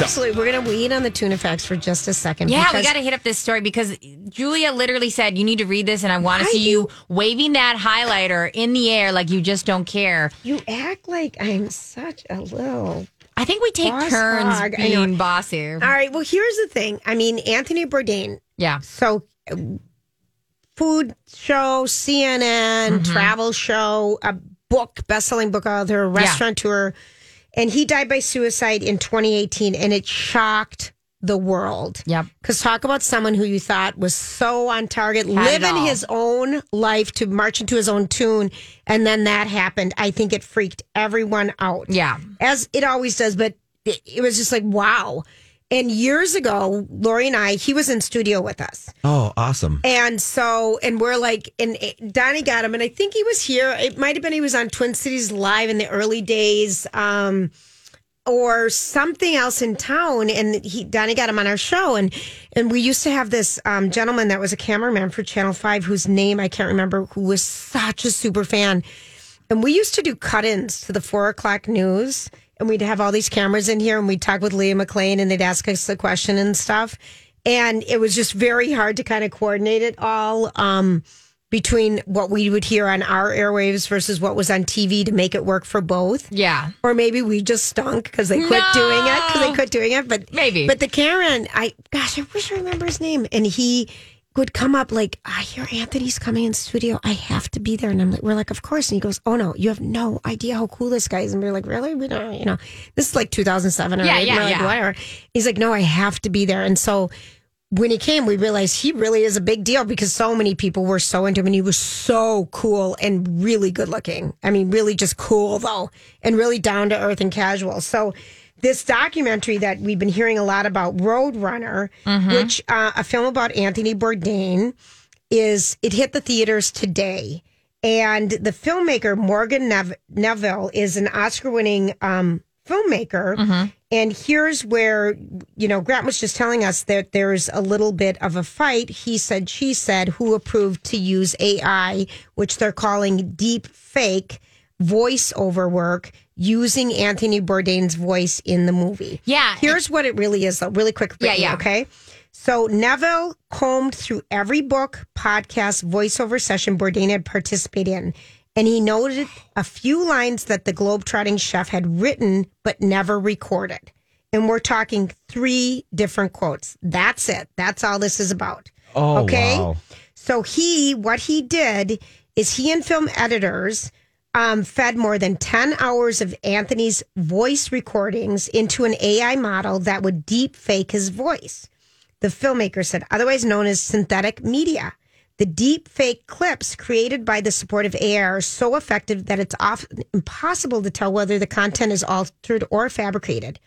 absolutely. We're going to wait on the tuna facts for just a second. Yeah, we got to hit up this story because Julia literally said you need to read this, and I want to see you you- waving that highlighter in the air like you just don't care. You act like I'm such a little. I think we take Boss turns hog. I know. being bossy. All right. Well, here's the thing. I mean, Anthony Bourdain. Yeah, So, uh, food show, CNN, travel show, a book, best-selling book author, restaurateur, and he died by suicide in 2018, and it shocked the world. Yep. Because talk about someone who you thought was so on target, it living his own life to march into his own tune, and then that happened. I think it freaked everyone out. yeah. As it always does, but it, it was just like, wow. And years ago, Lori and I, he was in studio with us. Oh, awesome. And so, and we're like, and Donnie got him, and I think he was here. It might have been he was on Twin Cities Live in the early days, um, or something else in town. And he, Donnie got him on our show, and and we used to have this um, gentleman that was a cameraman for Channel Five, whose name I can't remember, who was such a super fan. And we used to do cut-ins to the four o'clock news, and we'd have all these cameras in here, and we'd talk with Leah McLean, and they'd ask us the question and stuff. And it was just very hard to kind of coordinate it all um, between what we would hear on our airwaves versus what was on TV to make it work for both. Yeah. Or maybe we just stunk because they quit doing it because they quit doing it. But Maybe. But the Karen, I gosh, I wish I remember his name. And he would come up like, I hear Anthony's coming in studio. I have to be there. And I'm like, we're like, of course. And he goes, Oh no, you have no idea how cool this guy is. And we're like, really? We don't, you know, this is like 2007 or Yeah, eight. yeah, we're like, yeah. whatever. He's like, no, I have to be there. And so when he came, we realized he really is a big deal because so many people were so into him and he was so cool and really good looking. I mean, really just cool though, and really down to earth and casual. So, this documentary that we've been hearing a lot about, Roadrunner, which uh, a film about Anthony Bourdain, is it hit the theaters today. And the filmmaker Morgan Nev- Neville is an Oscar-winning um, filmmaker. And here's where you know Grant was just telling us that there's a little bit of a fight. He said, she said, who approved to use AI, which they're calling deep fake voiceover work using Anthony Bourdain's voice in the movie. Yeah. Here's what it really is, though. Really quick. Yeah, yeah. Okay. So Neville combed through every book, podcast, voiceover session Bourdain had participated in, and he noted a few lines that the globetrotting chef had written but never recorded. And we're talking three different quotes. That's it. That's all this is about. Oh, okay. wow. So he, what he did is he and film editors um, fed more than 10 hours of Anthony's voice recordings into an AI model that would deep fake his voice. The filmmaker said, otherwise known as synthetic media. The deep fake clips created by the support of AI are so effective that it's often impossible to tell whether the content is altered or fabricated.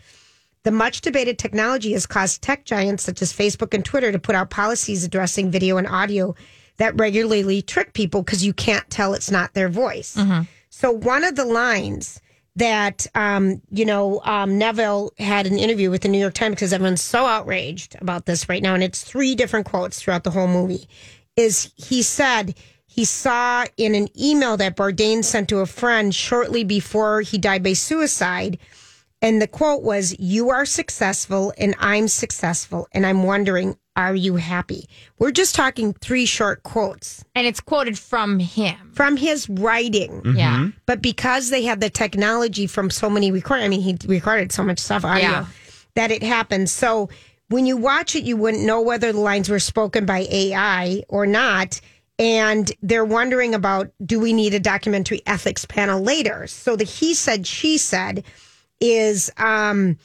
The much debated technology has caused tech giants such as Facebook and Twitter to put out policies addressing video and audio that regularly trick people because you can't tell it's not their voice. So, one of the lines that, um, you know, um, Neville had an interview with the New York Times because everyone's so outraged about this right now, and it's three different quotes throughout the whole movie. Is he said he saw in an email that Bourdain sent to a friend shortly before he died by suicide. And the quote was, You are successful and I'm successful. And I'm wondering, are you happy? We're just talking three short quotes And it's quoted from him. from his writing. Mm-hmm. Yeah. But because they had the technology from so many record, I mean, he recorded so much stuff audio Yeah. that it happened. So when you watch it, you wouldn't know whether the lines were spoken by AI or not. And they're wondering about do we need a documentary ethics panel later? So the he said, she said is um,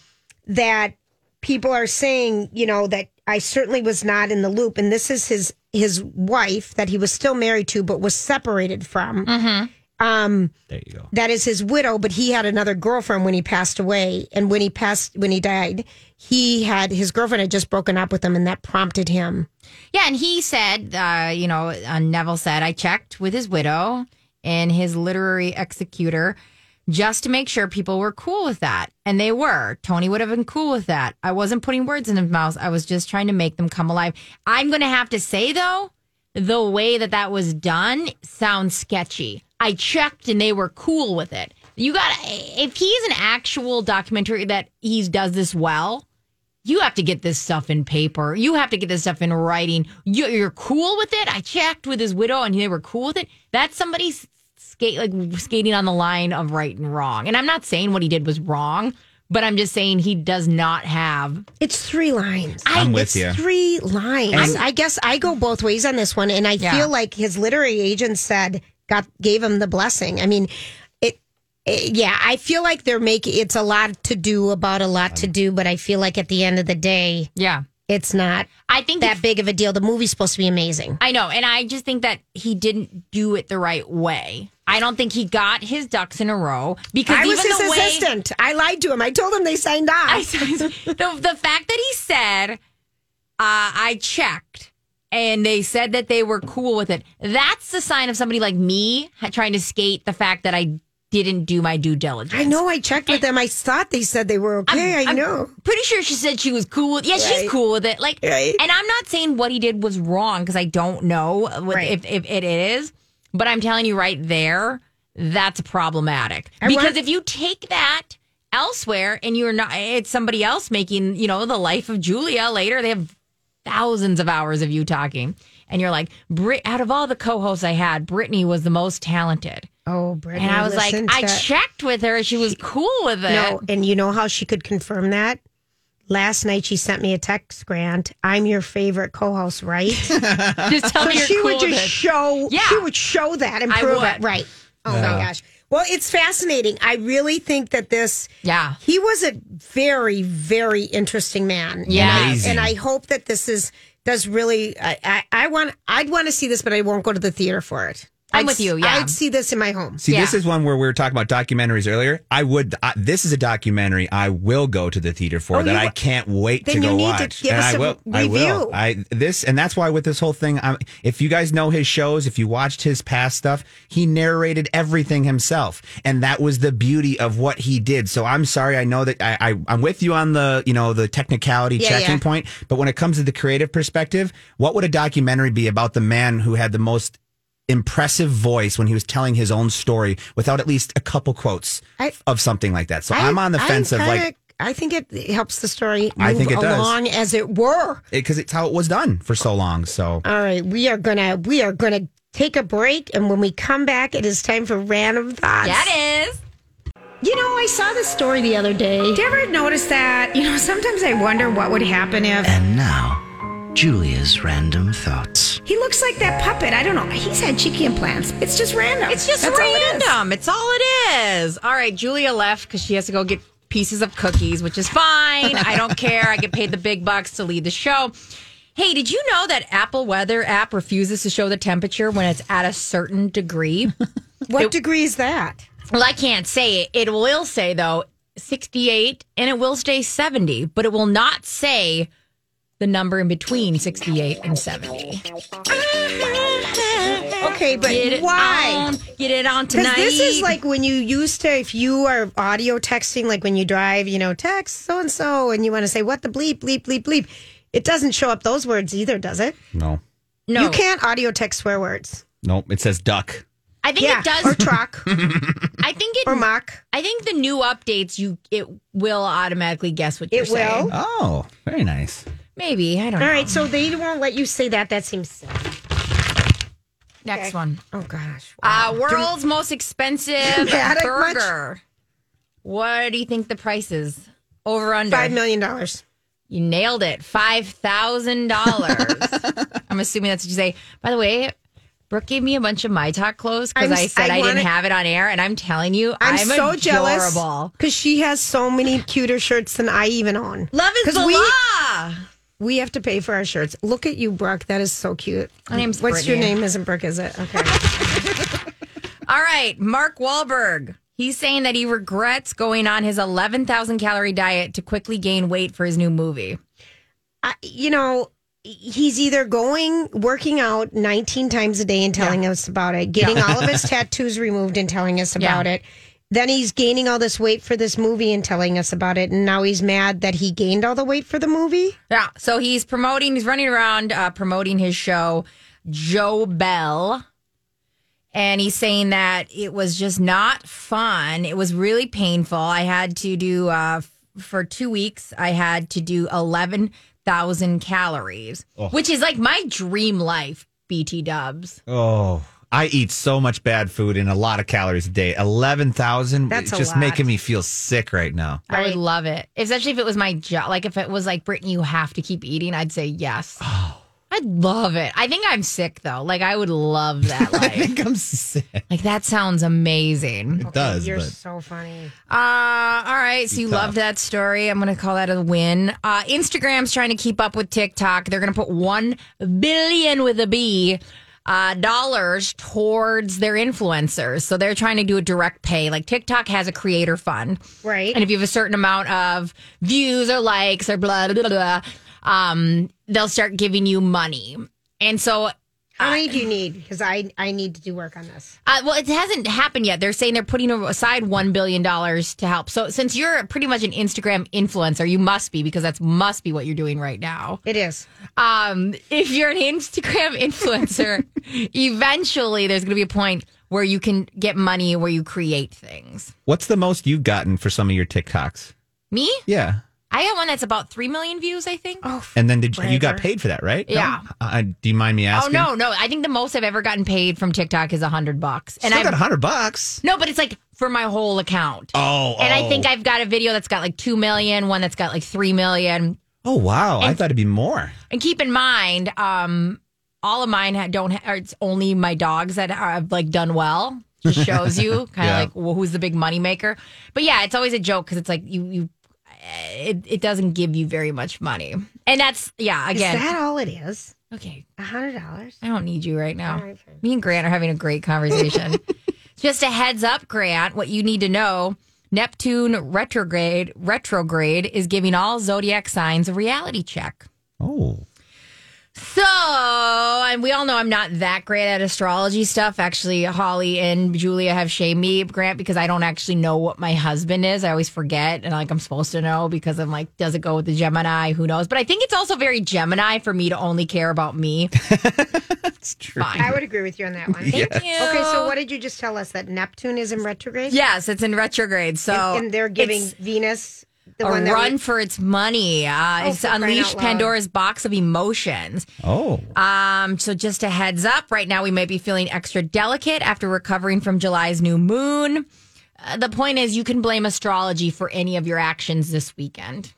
that people are saying, you know, that I certainly was not in the loop. And this is his his wife that he was still married to, but was separated from. Um, There you go. that is his widow, but he had another girlfriend when he passed away. And when he passed, when he died, he had his girlfriend had just broken up with him, and that prompted him. Yeah, and he said, uh, you know, uh, Neville said, I checked with his widow and his literary executor just to make sure people were cool with that. And they were. Tony would have been cool with that. I wasn't putting words in his mouth. I was just trying to make them come alive. I'm going to have to say, though, the way that that was done sounds sketchy. I checked and they were cool with it. You got if he's an actual documentary that he does this well, you have to get this stuff in paper. You have to get this stuff in writing. You, you're cool with it. I checked with his widow, and they were cool with it. That's somebody skate like skating on the line of right and wrong. And I'm not saying what he did was wrong, but I'm just saying he does not have. It's three lines. I'm with it's you. Three lines. I guess I go both ways on this one, and I Yeah. feel like his literary agent said got gave him the blessing. I mean, it, it- Yeah, I feel like they're making it's a lot to do about a lot to um, do, but I feel like at the end of the day, Yeah, it's not I think that big of a deal. The movie's supposed to be amazing. I know, and I just think that he didn't do it the right way. I don't think he got his ducks in a row because I even was his way assistant. I lied to him. I told him they signed off. I, the the fact that he said, uh, "I checked," and they said that they were cool with it. That's the sign of somebody like me trying to skate the fact that I didn't do my due diligence. I know. I checked with them. I thought they said they were okay. i I'm know. Pretty sure she said she was cool. With, yeah, Right. she's cool with it. Like, Right. and I'm not saying what he did was wrong because I don't know what, Right. if, if it is, but I'm telling you right there, that's problematic. I because want- if you take that elsewhere and you're not, it's somebody else making, you know, the life of Julia later. They have thousands of hours of you talking, and you're like, Brit. Out of all the co-hosts I had, Brittany was the most talented. Oh, Brittany. And I was like, I to- checked with her; she was cool with it. No, and you know how she could confirm that? Last night she sent me a text, Grant. I'm your favorite co-host, right? just tell me you're she cool would with just it. show. Yeah. she would show that and I prove would. it. Right. Oh my gosh. Well, it's fascinating. I really think that this. Yeah. He was a very, very interesting man. Yeah. and I, and I hope that this is does really. I, I, I want. I'd want to see this, but I won't go to the theater for it. I'm I'd with you, yeah. I'd see this in my home. See, this is one where we were talking about documentaries earlier. I would. I, this is a documentary I will go to the theater for Oh, that you I can't wait Then to you go need to give and us I a will. I will. review. I this and that's why with this whole thing, I'm, if you guys know his shows, if you watched his past stuff, he narrated everything himself, and that was the beauty of what he did. So I'm sorry. I know that I, I I'm with you on the you know the technicality Yeah, checking yeah. point, but when it comes to the creative perspective, what would a documentary be about the man who had the most impressive voice when he was telling his own story without at least a couple quotes I- of something like that. So I, am on the fence of kinda- like I think it helps the story move I think it does. as it were. because it's how it was done for so long. So All right, we are gonna we are gonna take a break, and when we come back, it is time for random thoughts. Yeah, it is. You know, I saw this story the other day. Did you ever notice that? You know, sometimes I wonder what would happen if And now, Julia's random thoughts. he looks like that puppet. I don't know. He's had cheeky implants. It's just random. It's just That's all it is. random. it's all it is. All right, Julia left because she has to go get pieces of cookies, which is fine. I don't care. I get paid the big bucks to lead the show. Hey, did you know that Apple Weather app refuses to show the temperature when it's at a certain degree? What degree is that? well, I can't say it. It will say though 68 and it will stay 70, but it will not say the number in between 68 and 70. Okay, but Get it why? on, get it on Because tonight. this is like when you used to, if you are audio texting, like when you drive, you know, text so and so, and you want to say, what the bleep, bleep, bleep, bleep. It doesn't show up those words either, does it? no, no. You can't audio text swear words. no, it says duck. I think Yeah. it does. Or truck I think it. or mock. I think the new updates, you it will automatically guess what you're It saying. will. Oh, very nice. Maybe I don't All know. right, so they won't let you say that. That seems silly. Next one. Oh, gosh. Uh, world's most expensive Dramatic burger. What do you think the price is? Over under. $5 million. You nailed it. Five thousand dollars. I'm assuming that's what you say. By the way, Brooke gave me a bunch of my talk clothes because I'm I s- said I I, didn't wanna- have it on air, and I'm telling you, I'm, I'm, so jealous adorable. because she has so many cuter shirts than I even own. Love is 'Cause the we- law. We have to pay for our shirts. Look at you, Brooke. That is so cute. My name's What's your name? Isn't Brooke? Is it? Okay. All right, Mark Wahlberg. He's saying that he regrets going on his 11,000 calorie diet to quickly gain weight for his new movie. I, you know, he's either going working out 19 times a day and telling us about it, getting all of his tattoos removed and telling us about Yeah. it. Then he's gaining all this weight for this movie and telling us about it. And now he's mad that he gained all the weight for the movie. Yeah, so he's promoting, he's running around uh, promoting his show, Joe Bell. And he's saying that it was just not fun. It was really painful. I had to do uh, for two weeks, I had to do 11,000 calories, which is like my dream life, BT dubs. Oh, I eat so much bad food and a lot of calories a day. 11,000. That's It's a just lot. making me feel sick right now. I would love it. Especially if it was my job. Like if it was like, Brittany, you have to keep eating, I'd say yes. Oh. I'd love it. I think I'm sick though. Like I would love that I think I'm sick. like that sounds amazing. It does, You're but so funny. Uh, all right. So you tough. loved that story. I'm going to call that a win. Uh, Instagram's trying to keep up with TikTok. They're going to put one billion with a B uh, dollars towards their influencers. So they're trying to do a direct pay. Like TikTok has a creator fund. Right. And if you have a certain amount of views or likes or blah, blah, blah, blah, um, they'll start giving you money. And so How many do you need? Because I I need to do work on this. uh, well, it hasn't happened yet. They're saying they're putting aside one billion dollars to help. So, since you're pretty much an Instagram influencer, you must be because that's must be what you're doing right now. It is. Um, if you're an Instagram influencer, eventually there's going to be a point where you can get money where you create things. what's the most you've gotten for some of your TikToks? Me, Yeah. I got one that's about three million views. I think. Oh, And then did you, you got paid for that, right? No? Yeah. Uh, do you mind me asking? Oh no, no! I think the most I've ever gotten paid from TikTok is a hundred bucks, and I got a hundred bucks. no, but it's like for my whole account. Oh, And I oh. think I've got a video that's got like 2 million, one that's got like 3 million. Oh wow! I thought it'd be more. And keep in mind, um, all of mine don't, ha- or it's only my dogs that have like done well. Just shows you kind of Yeah. like well, who's the big money maker. But yeah, it's always a joke because it's like you, you, it, it doesn't give you very much money. And that's, yeah, again. is again, that all it is? okay, A hundred dollars. I don't need you right now. All right, fine. Me and Grant are having a great conversation. Just a heads up, Grant, what you need to know. Neptune retrograde retrograde is giving all zodiac signs a reality check. Oh, So, and we all know I'm not that great at astrology stuff. Actually, Holly and Julia have shamed me, Grant, because I don't actually know what my husband is. I always forget, and like I'm supposed to know because I'm like, does it go with the Gemini? Who knows? But I think it's also very Gemini for me to only care about me. it's true. Fine. I would agree with you on that one. Thank you. Okay, so what did you just tell us that Neptune is in retrograde? Yes, it's in retrograde. So and, and they're giving Venus the a one that run we- for its money. Uh, it's for crying unleashed. Pandora's box of emotions. Oh, Um, so just a heads up, right now we might be feeling extra delicate after recovering from July's new moon. Uh, the point is, you can blame astrology for any of your actions this weekend.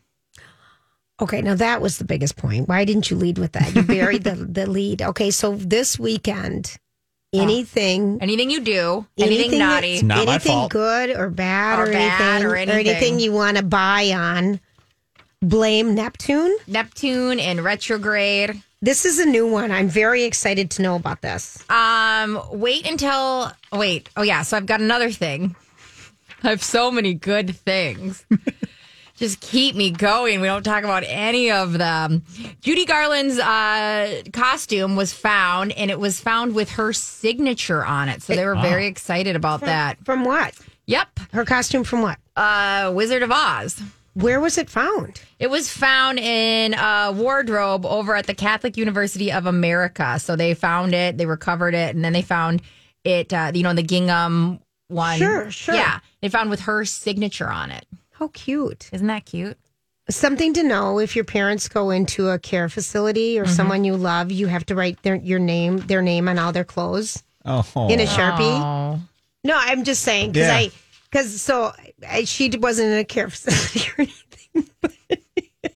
Okay, now that was the biggest point. Why didn't you lead with that? You buried the, the lead. Okay, so this weekend, anything, Anything you do, anything, anything naughty, that's- Not my anything fault. good or bad Or or, bad anything, or anything. you want to buy on, blame Neptune. Neptune in retrograde. This is a new one. I'm very excited to know about this. Um, wait until wait. Oh yeah, so I've got another thing. I have so many good things. Just keep me going. We don't talk about any of them. Judy Garland's uh, costume was found, and it was found with her signature on it. So they were very excited about that. From what? Yep, Her costume from what? uh, Wizard of Oz. Where was it found? It was found in a wardrobe over at the Catholic University of America. So they found it, they recovered it, and then they found it, uh, you know, the gingham one. Sure, sure. Yeah, they found with her signature on it. How cute. Isn't that cute? Something to know if your parents go into a care facility Mm-hmm. or someone you love, you have to write their your name, their name on all their clothes oh, in a Sharpie. Oh. No, I'm just saying because Yeah. I because so I, she wasn't in a care facility or anything.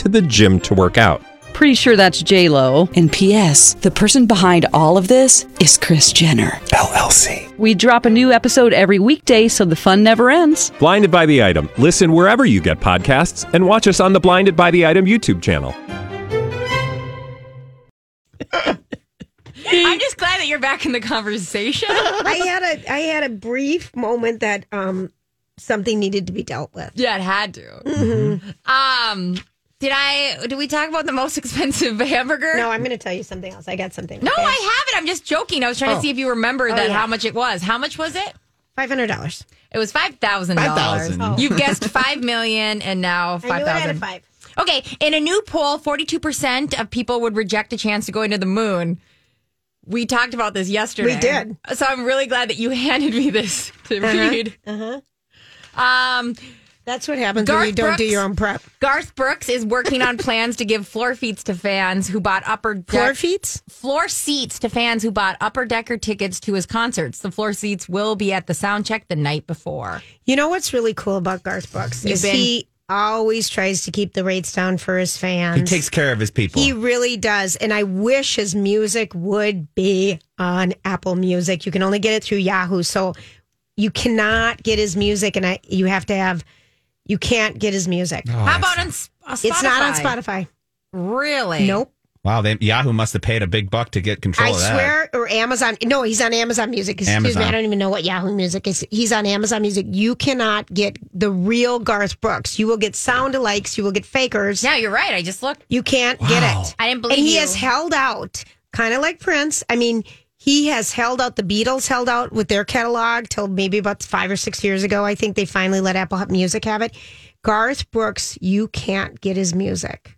to the gym to work out. Pretty sure that's J Lo. And P.S. The person behind all of this is Kris Jenner LLC. We drop a new episode every weekday, so the fun never ends. Blinded by the item. Listen wherever you get podcasts, and watch us on the Blinded by the Item YouTube channel. I'm just glad that you're back in the conversation. I had a I had a brief moment that um something needed to be dealt with. yeah, it had to. Um, did I? Did we talk about the most expensive hamburger? No, I'm going to tell you something else. I got something. No, okay? I haven't. I'm just joking. I was trying Oh. to see if you remember that yeah. how much it was. How much was it? five hundred dollars. It was five thousand dollars. $5,000. You've guessed five million, and now I five knew it had a five. Okay, in a new poll, forty-two percent of people would reject a chance to go into the moon. We talked about this yesterday. We did. So I'm really glad that you handed me this to read. Uh-huh. Um, That's what happens Garth when you don't do Brooks? your own prep. Garth Brooks is working on plans to give floor seats to fans who bought upper deck, Floor feet? floor seats to fans who bought upper decker tickets to his concerts. The floor seats will be at the sound check the night before. You know what's really cool about Garth Brooks You've is been- he always tries to keep the rates down for his fans. He takes care of his people. He really does. And I wish his music would be on Apple Music. You can only get it through Yahoo. So you cannot get his music and I you have to have you can't get his music. How about on S- uh, Spotify? it's not on Spotify. Really? Nope. wow, they, Yahoo must have paid a big buck to get control I of that. swear, or Amazon. No, he's on Amazon Music. Excuse Amazon. me, I don't even know what Yahoo Music is. He's on Amazon Music. You cannot get the real Garth Brooks. You will get sound alikes. You will get fakers. Yeah, you're right. I just looked. You can't get it. I didn't believe And he you. has held out, kind of like Prince. I mean, he has held out. The Beatles held out with their catalog till maybe about five or six years ago. I think they finally let Apple Music have it. Garth Brooks, you can't get his music.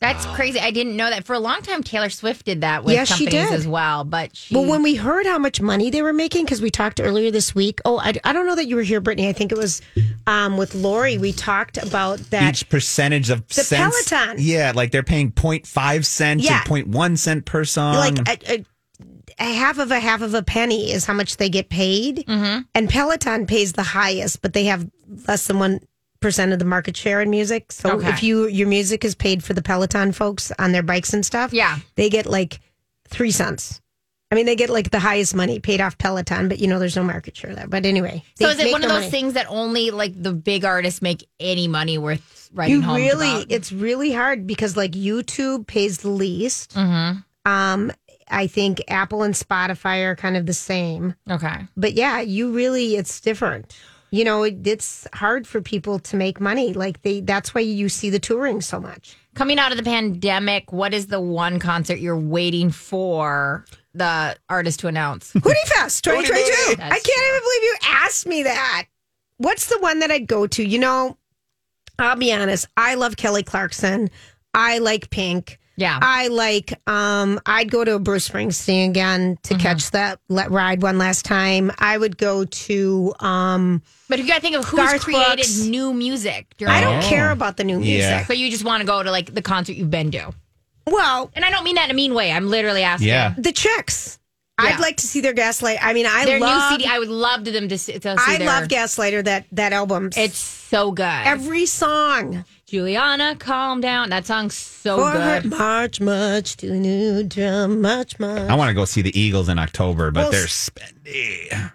That's crazy. I didn't know that. For a long time, Taylor Swift did that with Yes, she companies did. as well. But she, Well, when we heard how much money they were making, because we talked earlier this week. Oh, I, I don't know that you were here, Brittany. I think it was um, with Lori. We talked about that. Each percentage of The cents. Peloton. Yeah, like they're paying 0.5 cents Yeah. and 0.1 cent per song. like a, a, a half of a half of a penny is how much they get paid, Mm-hmm. and Peloton pays the highest, but they have less than one percent of the market share in music. So Okay. if you your music is paid for the Peloton folks on their bikes and stuff, Yeah. they get like three cents. I mean, they get like the highest money paid off Peloton, but you know, there's no market share there. But anyway, so is it one of those money. things that only like the big artists make any money worth writing You home really, about? it's really hard because like YouTube pays the least. Mm-hmm. Um, I think Apple and Spotify are kind of the same. Okay. But yeah, you really, it's different. You know, it, it's hard for people to make money. Like they, that's why you see the touring so much. Coming out of the pandemic, what is the one concert you're waiting for the artist to announce? Hootie Fest 2022. I can't even believe you asked me that. What's the one that I'd go to? You know, I'll be honest. I love Kelly Clarkson. I like Pink. Yeah. I like um I'd go to a Bruce Springsteen again to Mm-hmm. catch that let ride one last time. I would go to um but if you got to think of who's Garth created Brooks. new music, during I don't Oh. care about the new music. Yeah. So you just want to go to like the concert you've been to. Well, And I don't mean that in a mean way. I'm literally asking. yeah. the chicks. Yeah. I'd like to see their gaslight. I mean, I Their love new CD, I would love to them to see, to see I their, love Gaslighter that that album. It's so good. every song. Juliana, calm down. That song's so For her, good. March, much to new drum, much, much. I want to go see the Eagles in October, but Well, they're s- spendy.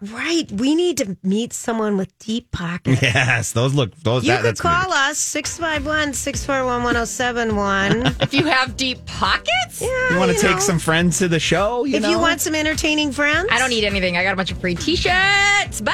Right. We need to meet someone with deep pockets. Yes, those look those. You that, could that's gonna call us 651 641 1071. If you have deep pockets, be- You want to take know. some friends to the show? You If know? you want some entertaining friends, I don't need anything. I got a bunch of free T-shirts. Bye.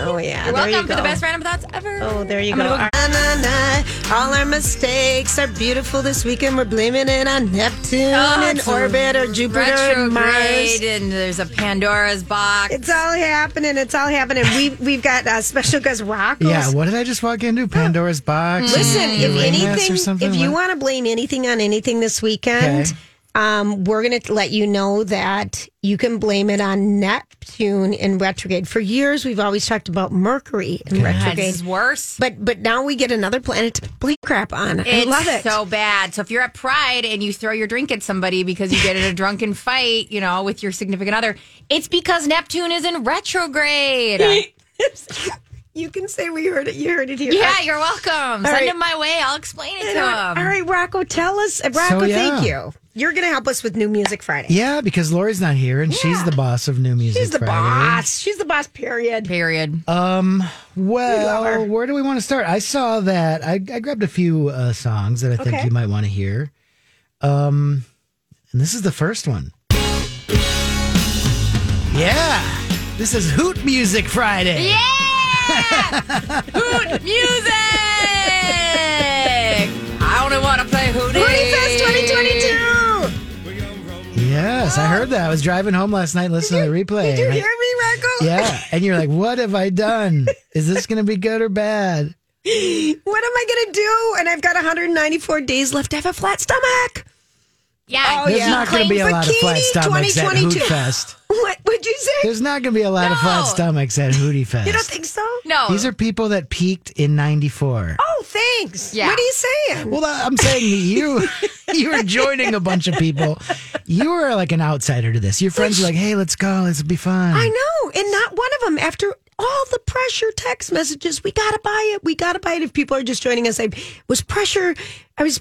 Oh, yeah. You're there welcome you for go. the best random thoughts ever. Oh, there you I'm go. gonna ah, Na, na, na. All our mistakes are beautiful this weekend. We're blaming it on Neptune Oh, and orbit or Jupiter and Mars. retrograde, and there's a Pandora's box. It's all happening. It's all happening. We we've got uh, special guest Rocco. Yeah, what did I just walk into? Pandora's box? Listen, if Uranus anything, or something? if you What? want to blame anything on anything this weekend, Okay. Um, we're going to let you know that you can blame it on Neptune in retrograde. For years, we've always talked about Mercury in God, retrograde. this is worse. But but now we get another planet to blame crap on. I love it. so bad. So if you're at Pride and you throw your drink at somebody because you get in a drunken fight, you know, with your significant other, it's because Neptune is in retrograde. you can say we heard it. You heard it here. yeah, you're welcome. Send right. him my way. I'll explain it You to him. All right, Rocco, tell us. Rocco, yeah. thank you. You're going to help us with New Music Friday. Yeah, because Lori's not here and she's the boss of New Music She's the Friday. boss. She's the boss, period. Period. Um, her. well, where do we want to start? I saw that I, I grabbed a few uh, songs that I think Okay. you might want to hear. Um, and this is the first one. Yeah, this is Hoot Music Friday. Yeah! Hoot music! I only want to play Hoot Yes, I heard that. I was driving home last night listening to the replay. Did you and hear me, Rocco? Yeah, and you're like, "What have I done? Is this going to be good or bad?" What am I going to do? And I've got 194 days left to have a flat stomach. Yeah, Oh, There's yeah. not going to be a lot of flat Bikini stomachs at Hoot 2022. Fest. What would you say? There's not going to be a lot of flat No. stomachs at Hootie Fest. you don't think so? No. These are people that peaked in '94. Oh, thanks. Yeah. What are you saying? Well, I'm saying you you were joining a bunch of people. You were like an outsider to this. Your friends were like, "Hey, let's go. Let's be fun." I know. And not one of them, after all the pressure text messages, we got to buy it. We got to buy it. If people are just joining us, I was pressure. I was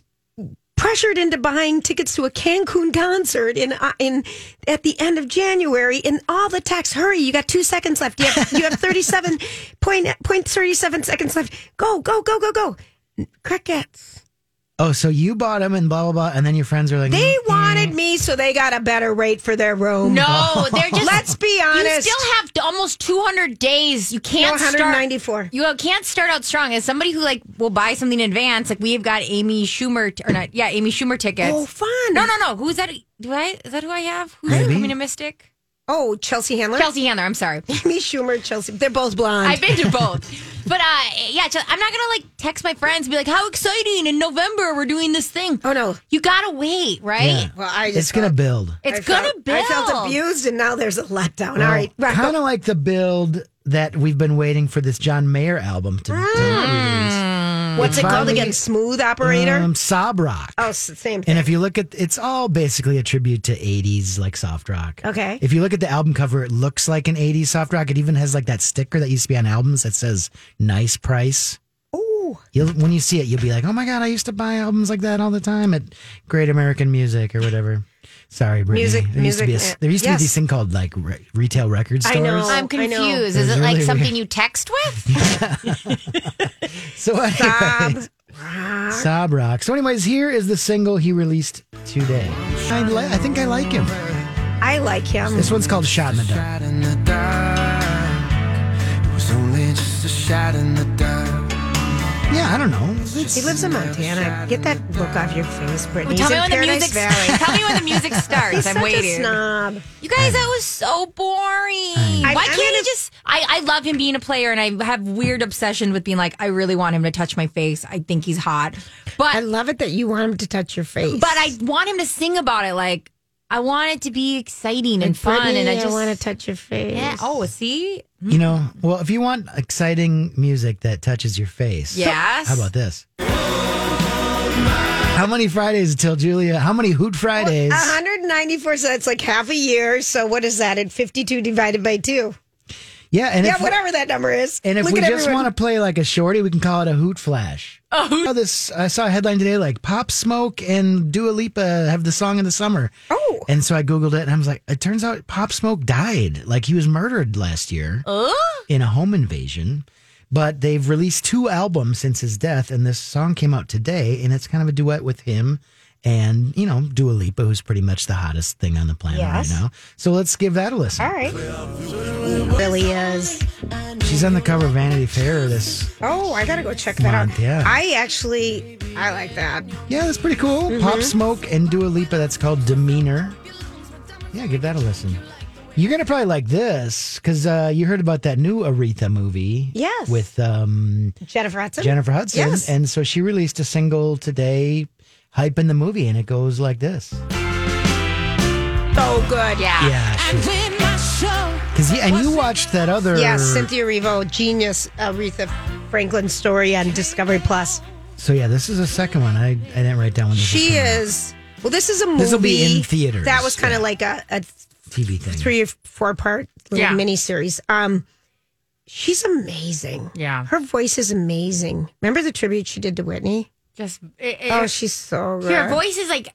pressured into buying tickets to a Cancun concert in uh, in at the end of January. in all the texts, hurry! You got two seconds left. You have you have thirty seven point point thirty seven seconds left. Go go go go go! Crickets. Oh, so you bought them and blah blah blah, and then your friends are like, They "Mm, wanted me, so they got a better rate for their room. No, they're just. Let's be honest. You still have almost 200 days. You can't start. 194. You can't start out strong. As somebody who like will buy something in advance, like we have got Amy Schumer t- or not? Yeah, Amy Schumer tickets. Oh, fun. No, no, no. Who's that? Do I? Is that who I have? Who's Maybe. coming to Mystic? Oh, Chelsea Handler. Chelsea Handler. I'm sorry. Amy Schumer, Chelsea. They're both blonde. I've been to both. But uh, yeah, I'm not gonna like text my friends and be like, "How exciting! In November, we're doing this thing." oh no. You gotta wait, right? Yeah. Well, I just It's gonna build. It's I gonna felt, build. I felt abused, and now there's a letdown. All right, Rocco. kind of like the build that we've been waiting for this John Mayer album to, to What's it called again? Smooth operator. um, Sob Rock. oh, same thing. And if you look at, it's all basically a tribute to '80s like soft rock. Okay. If you look at the album cover, it looks like an '80s soft rock. It even has like that sticker that used to be on albums that says "nice price." Ooh. You'll, when you see it, you'll be like, "Oh my god, I used to buy albums like that all the time at Great American Music or whatever." Sorry, Brittany. Music- there used to be a, eh, there used to yes. be this thing called like re- retail record stores. I know. I'm confused. know. Is It's it like really something weird. you text with? So anyway, Sob. Sob Rock. So, anyways, here is the single he released today. I, li- I think I like him. I like him. This one's called "Shot in the Dark." shot in the dark. It was only just a shot in the dark. Yeah, I don't know. It's- He lives in Montana. Get that look off your face, Brittany. tell He's me in when the music. Valley. Tell me when the music starts. He's I'm such waiting. a snob. You guys, that was so boring. I- Why I'm can't gonna- he just? I, I love him being a player, and I have weird obsession with being like, I really want him to touch my face. I think he's hot, but I love it that you want him to touch your face. but I want him to sing about it. Like I want it to be exciting and fun, Brittany, and I just want to touch your face. Yeah. Oh, see. You know, well, if you want exciting music that touches your face, Yes. How about this? How many Fridays until Julia? How many Hoot Fridays? 194, so that's like half a year. So what is that at 52 divided by 2? Yeah, and Yeah, if, whatever that number is. and if Look we just everyone. want to play like a shorty, we can call it a Hoot Flash. A hoot. this I saw a headline today like Pop Smoke and Dua Lipa have the song of the summer. Oh. And so I googled it and I was like, it turns out Pop Smoke died. Like he was murdered last year in a home invasion. But they've released two albums since his death, and this song came out today, and it's kind of a duet with him and, you know, Dua Lipa, who's pretty much the hottest thing on the planet Yes. right now. So let's give that a listen. All right. Really is. She's on the cover of Vanity Fair this. Oh, I got to go check that out. Yeah. I actually, I like that. Yeah, that's pretty cool. Mm-hmm. Pop Smoke and Dua Lipa, that's called Demeanor. Yeah, give that a listen. You're going to probably like this because uh, you heard about that new Aretha movie. Yes. With um, Jennifer Hudson. Jennifer Hudson. Yes. And so she released a single today, hyping the movie, and it goes like this. so good. Yeah. Yeah, because and you watched that other. Yeah, Cynthia Erivo, genius Aretha Franklin story on Discovery Plus. So yeah, this is a second one. I, I didn't write down when this She coming out. is. Well, this is a movie. This'll be in theaters, That was kind of yeah. like a, a TV thing. three or four part little Yeah. mini series. Um, she's amazing. Yeah. her voice is amazing. Remember the tribute she did to Whitney? Just it, it- Oh, she's so good. her voice is like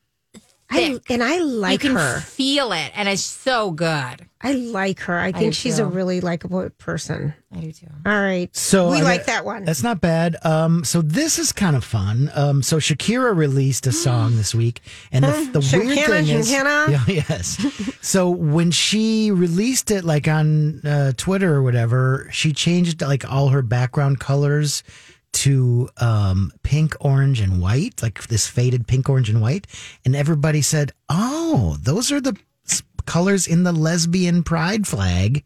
I, and I like you can her. feel it, and it's so good. I like her. I do think she's a really likable person. I do too. All right. So we I like that one. That's not bad. Um, so this is kind of fun. Um, so Shakira released a song this week, and the, the weird thing is, Shakira. yeah, yes. so when she released it, like on uh, Twitter or whatever, she changed like all her background colors to um, pink, orange, and white, like this faded pink, orange, and white, and everybody said, "Oh, those are the colors in the lesbian pride flag."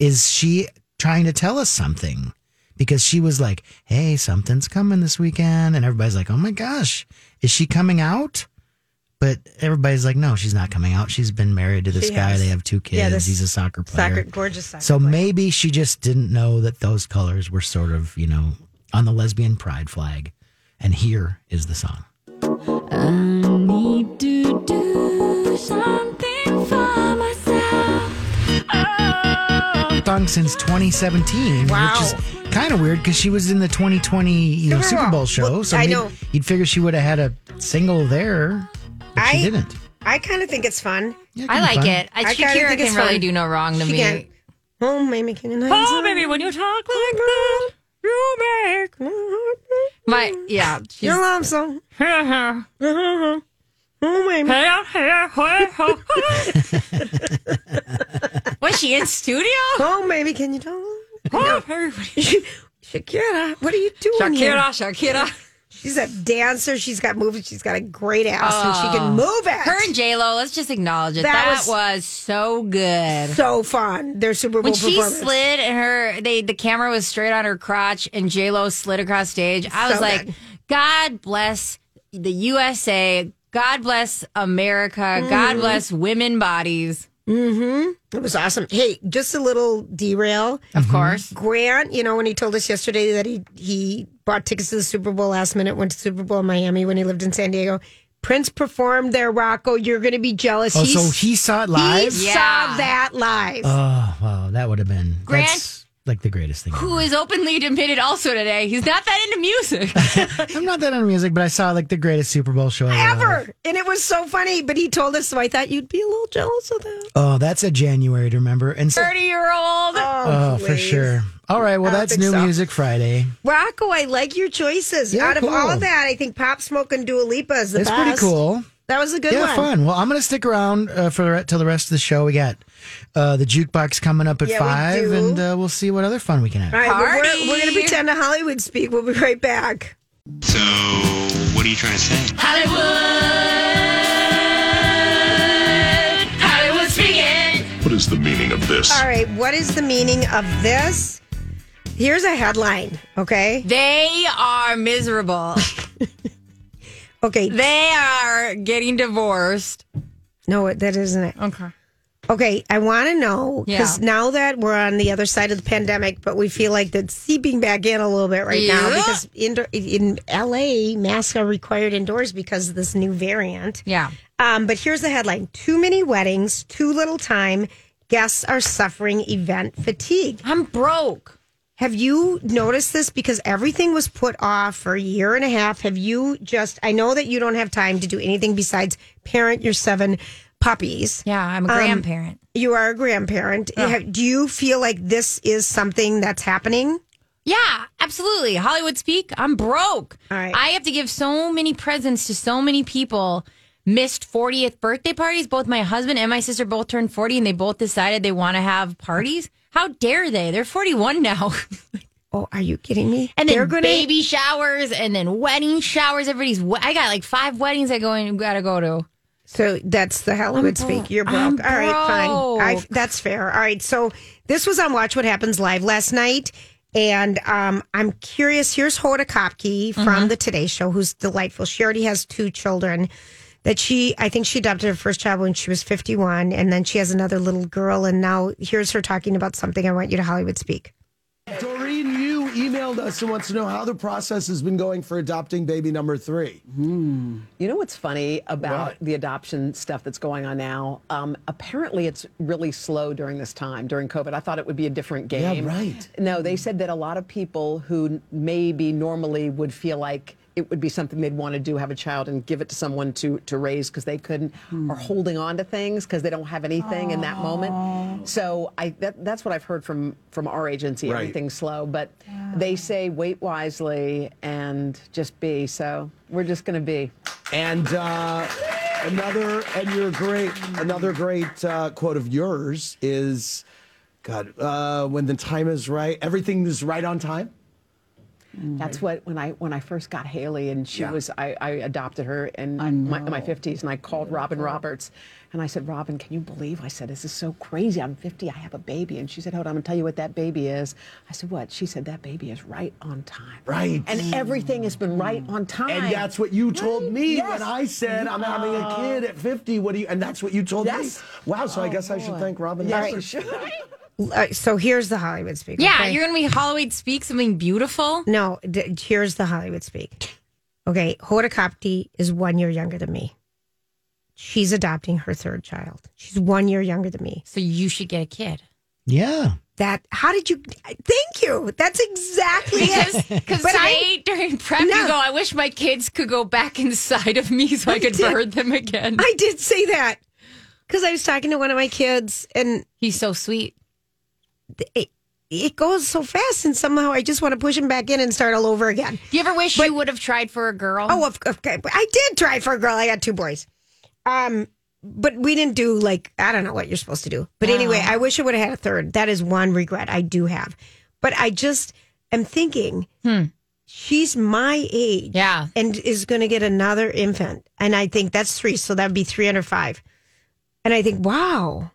is she trying to tell us something? Because she was like, hey, something's coming this weekend. And everybody's like, oh my gosh, is she coming out? But everybody's like, no, she's not coming out. She's been married to this She guy. has. They have two kids. Yeah, He's a soccer player. Soccer, gorgeous soccer. so player. maybe she just didn't know that those colors were sort of, you know, on the lesbian pride flag. And here is the song. Song since 2017, Wow. which is kind of weird because she was in the 2020 you know, Super Super Bowl. Bowl show. Well, so I know. you'd figure she would have had a single there, but she I- didn't. I kind of think it's fun. Yeah, I like fun. it. I, I kinda Shakira think can it's really fun. do no wrong to She me. can't- Oh, maybe can you Oh, baby, when you talk like that, you make my yeah. She's, Your love song. Was she in studio? Oh, maybe can you tell? Oh, Shakira, what are you doing here? Shakira, Shakira. She's a dancer. She's got moves. She's got a great ass, and she can move it. Her and J Lo. Let's just acknowledge it. That That, was- was, so good. so fun. Their Super Bowl When she performance. slid and her, they the camera was straight on her crotch, and J Lo slid across stage. I was So like, good. God bless the USA. God bless America. Mm-hmm. God bless women bodies. Mm-hmm. It was awesome. Hey, just a little derail. Of mm-hmm. course. Grant, you know, when he told us yesterday that he he bought tickets to the Super Bowl last minute, went to Super Bowl in Miami when he lived in San Diego. Prince performed there, Rocco. You're going to be jealous. Oh, He's- so he saw it live? He Yeah. saw that live. Oh, wow, that would have been Grant- that's like the greatest thing. ever Who is openly admitted also today. He's not that into music. I'm not that into music, but I saw like the greatest Super Bowl show ever. Ever. And it was so funny. But he told us, so I thought you'd be a little jealous of that. Oh, that's a January to remember. And so, 30 year old. oh, for sure. All right, well, that's New so. Music Friday. Rocco, I like your choices. Yeah, Out of cool. all of that, I think Pop Smoke and Dua Lipa is the That's best. pretty cool. That was a good yeah, one. fun. Well, I'm going to stick around uh, for till the rest of the show. We got uh, the jukebox coming up at Yeah, five, do. and uh, we'll see what other fun we can have. All right, well, we're, we're going to pretend to Hollywood speak. We'll be right back. So, what are you trying to say? Hollywood. Hollywood speaking. What is the meaning of this? All right, what is the meaning of this? Here's a headline, okay? They are miserable. Okay, they are getting divorced. no, that isn't it. Okay. Okay, I want to know because Yeah. now that we're on the other side of the pandemic, but we feel like that's seeping back in a little bit right now Yeah. because in, in LA, masks are required indoors because of this new variant. Yeah. Um, but here's the headline Too many weddings, too little time. Guests are suffering event fatigue. I'm broke. Have you noticed this? Because everything was put off for a year and a half. Have you just, I know that you don't have time to do anything besides parent your seven puppies. Yeah, I'm a Um, grandparent. You are a grandparent. Do you feel like this is something that's happening? Yeah, absolutely. Hollywood speak. I'm broke. Right. I have to give so many presents to so many people. Missed 40th birthday parties. Both my husband and my sister both turned 40 and they both decided they want to have parties. How dare they? They're 41 now. Oh, are you kidding me? and then They're gonna- baby showers and then wedding showers. Everybody's, I got like five weddings I go and got to go to. So that's the Hollywood I'm speak. You're broke. I'm All right, fine. I, that's fair. All right. So this was on Watch What Happens Live last night. And um, I'm curious. Here's Hoda Kotb from Mm-hmm. the Today Show, who's delightful. She already has two children. that she, I think she adopted her first child when she was 51, and then she has another little girl. And now here's her talking about something I want you to Hollywood speak. Emailed us and wants to know how the process has been going for adopting baby number three. You know what's funny about What? the adoption stuff that's going on now? Um, apparently, it's really slow during this time, during COVID. I thought it would be a different game. Yeah, right. No, they said that a lot of people who maybe normally would feel like it would be something they'd want to do, have a child and give it to someone to, to raise because they couldn't, are holding on to things because they don't have anything in that moment. So I that, that's what I've heard from from our agency. Right. Everything's slow, but they say wait wisely and just be. So we're just going to be. And uh, another, and you're great. Another great uh, quote of yours is, "God, uh, when the time is right, everything is right on time." Mm-hmm. That's what when I when I first got Haley and she Yeah. was I, I adopted her in my, my 50s and I called Robin Roberts and I said Robin can you believe I said this is so crazy I'm 50 I have a baby and she said hold on I'm gonna tell you what that baby is I said what she said that baby is right on time Right. and everything has been right mm-hmm. on time And that's what you told me Yes. when I said I'm having a kid at 50. What do you? And that's what you told Yes. me. Wow. So I Oh, guess I should oh. thank Robin. Yes, should. Uh, so here's the Hollywood speak. Yeah, okay? you're gonna be Hollywood speak something beautiful. No, d- here's the Hollywood speak. Okay, Hoda Kotb is one year younger than me. She's adopting her third child. She's one year younger than me. So you should get a kid. Yeah. That how did you? Thank you. That's exactly Because it. because But today during prep No. you go, I wish my kids could go back inside of me so I, I could did. bird them again. I did say that because I was talking to one of my kids, and He's so sweet. It, it goes so fast, and somehow I just want to push him back in and start all over again. Do you ever wish you would have tried for a girl? Oh, okay. I did try for a girl. I got two boys. Um, but we didn't do like I don't know what you're supposed to do. But anyway, I wish I would have had a third. That is one regret I do have. But I just am thinking she's my age, Yeah. and is going to get another infant, and I think that's three, so that would be three under five. And I think, wow,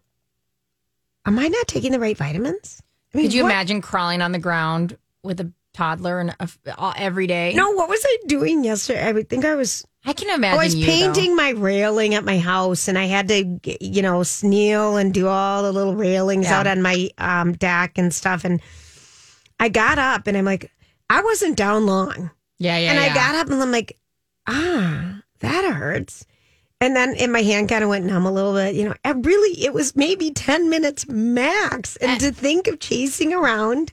am I not taking the right vitamins? I mean, Could you what- imagine crawling on the ground with a toddler and a, all, every day? No, what was I doing yesterday? I would think I was I can imagine. I was you, painting my railing at my house, and I had to, you know, kneel and do all the little railings Yeah. out on my um, deck and stuff. And I got up, and I'm like, I wasn't down long, Yeah, yeah. and yeah. I got up, and I'm like, ah, that hurts. And then, in my hand kind of went numb a little bit. You know, I really, it was maybe ten minutes max, and to think of chasing around,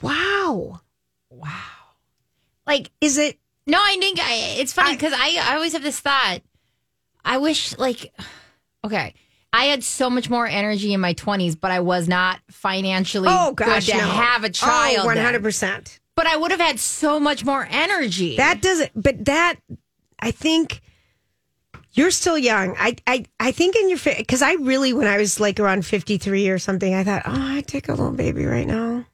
wow, Wow. like is it? No, I think I, it's funny because I, I always have this thought. I wish, like, okay, I had so much more energy in my 20s, but I was not financially Oh gosh, good to no. have a oh, child. Oh, one then. hundred percent. But I would have had so much more energy. That doesn't, but that, I think you're still young. I, I, I think in your, face, because I really, when I was like around 53 or something, I thought, oh, I'd take a little baby right now.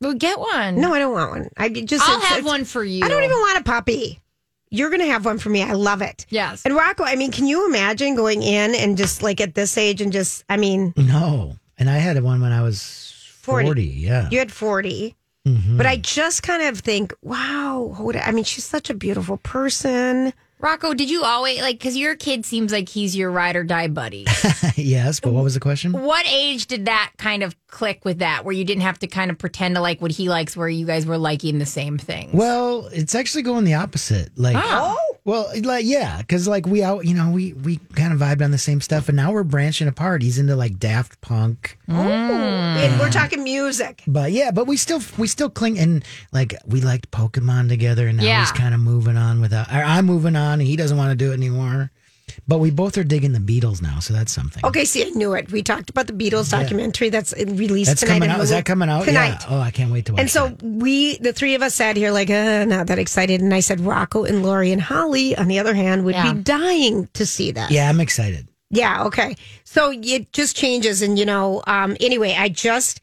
Well, get one. No, I don't want one. I just, I'll it's- have it's- one for you. I don't even want a puppy. You're going to have one for me. I love it. Yes. And Rocco, I mean, can you imagine going in and just like at this age and just, I mean, No. And I had one when I was 40. 40. yeah. you had 40. Mhm. But I just kind of think, wow, Hoda- I mean, she's such a beautiful person. Rocco, did you always, like, because your kid seems like he's your ride or die buddy. yes, but what was the question? what age did that kind of click with that, where you didn't have to kind of pretend to like what he likes, where you guys were liking the same thing? Well, it's actually going the opposite. Like, Oh. Well, like yeah, because like we out, you know, we we kind of vibed on the same stuff, and now we're branching apart. He's into like Daft Punk, Oh, and we're talking music. but yeah, but we still we still cling and like we liked Pokemon together, and now Yeah. he's kind of moving on without. Uh, or I'm moving on, and he doesn't want to do it anymore. But we both are digging the Beatles now, so that's something. Okay, see, I knew it. We talked about the Beatles Yeah. documentary that's released That's tonight. coming out. Is that coming out? tonight? Yeah. Oh, I can't wait to watch. And so we, the three of us, sat here like, uh, not that excited. And I said, Rocco and Lori and Holly, on the other hand, would Yeah. be dying to see that. Yeah, I'm excited. Yeah. Okay. So it just changes, and you know. Um. Anyway, I just,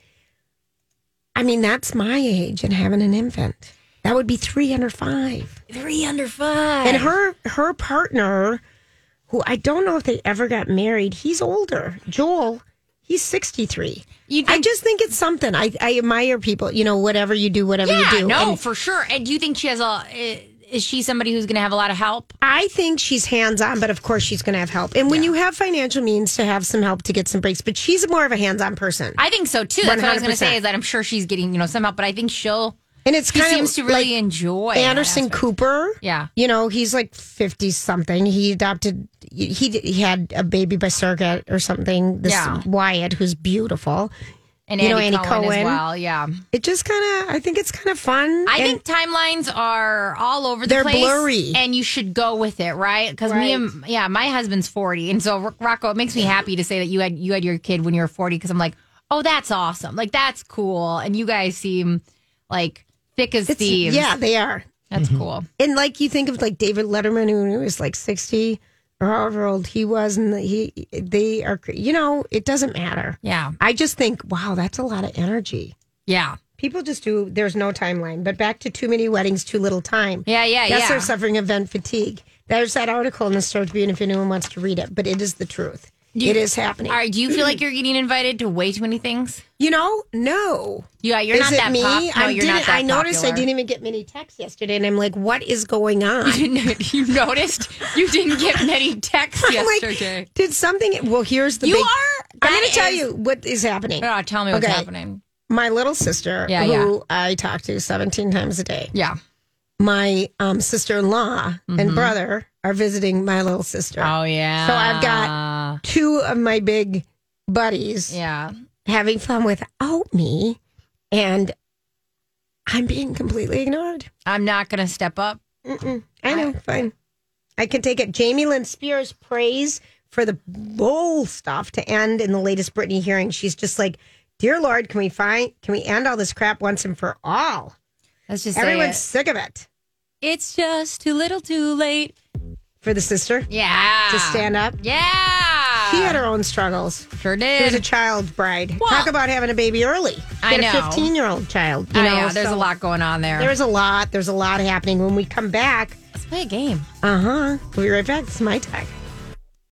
I mean, that's my age and having an infant. That would be three under five. Three under five. And her her partner, who I don't know if they ever got married, he's older. Joel, he's sixty three. You I just think it's something. I, I admire people. You know, whatever you do, whatever yeah, you do. no, And for sure. And do you think she has a? is she somebody who's going to have a lot of help? I think she's hands on, but of course she's going to have help. And when you have financial means to have some help to get some breaks, but she's more of a hands on person. I think so too. That's what I was going to say. Is that I'm sure she's getting you know some help, but I think she'll. And it's she kind seems of to really like enjoy Anderson. Cooper. Yeah. You know, he's like 50 something. He adopted, he, he had a baby by surrogate or something. This Yeah. Wyatt, who's beautiful. and you know, Andy, Andy Cohen, as well. Yeah, It just kind of, I think it's kind of fun. I think timelines are all over the They're place. blurry. and you should go with it, right? Because me and yeah, my husband's forty, and so Rocco, it makes me happy to say that you had you had your kid when you were forty. Because I'm like, oh, that's awesome. Like that's cool, and you guys seem like thick as it's, thieves. yeah, they are. that's mm-hmm. cool. And like you think of like David Letterman, who was like 60 or however old he was, and he, they are, you know, it doesn't matter. Yeah, I just think, wow, that's a lot of energy. yeah, People just do, there's no timeline. But back to too many weddings, too little time. yeah, yeah, Yes, yeah. they're suffering event fatigue. There's that article in the Star Tribune if anyone wants to read it, but it is the truth. You- it is happening. All right, do you feel like you're getting invited to way too many things? You know, no. Yeah, you're is not that me? pop- no, I you're not that I noticed I didn't even get many texts yesterday, and I'm like, what is going on? you didn't, you noticed you didn't get many texts I'm like, yesterday. did something? Well, here's the You big- are- I'm going to tell you what is happening. Oh, tell me what's Okay. happening. My little sister, Yeah, who I talk to 17 times a day. Yeah. My um, sister-in-law and brother are visiting my little sister. Mm-hmm. Oh yeah. So I've got two of my big buddies yeah. having fun without me, and I'm being completely ignored. I'm not gonna step up. Mm-mm. I know, fine. I can take it. Jamie Lynn Spears prays for the bull stuff to end in the latest Britney hearing. She's just like, "Dear Lord, can we find? Can we end all this crap once and for all? Let's just Everyone's sick of it." It. It's just too little, too late. For the sister Yeah. to stand up, Yeah. she had her own struggles. Sure did. She was a child bride. Well- Talk about having a baby early. I She had know. a 15 year old child. You I know, know. There's so a lot going on there. There's a lot. There's a lot happening. When we come back, Let's play a game. uh huh. We'll be right back. It's my time.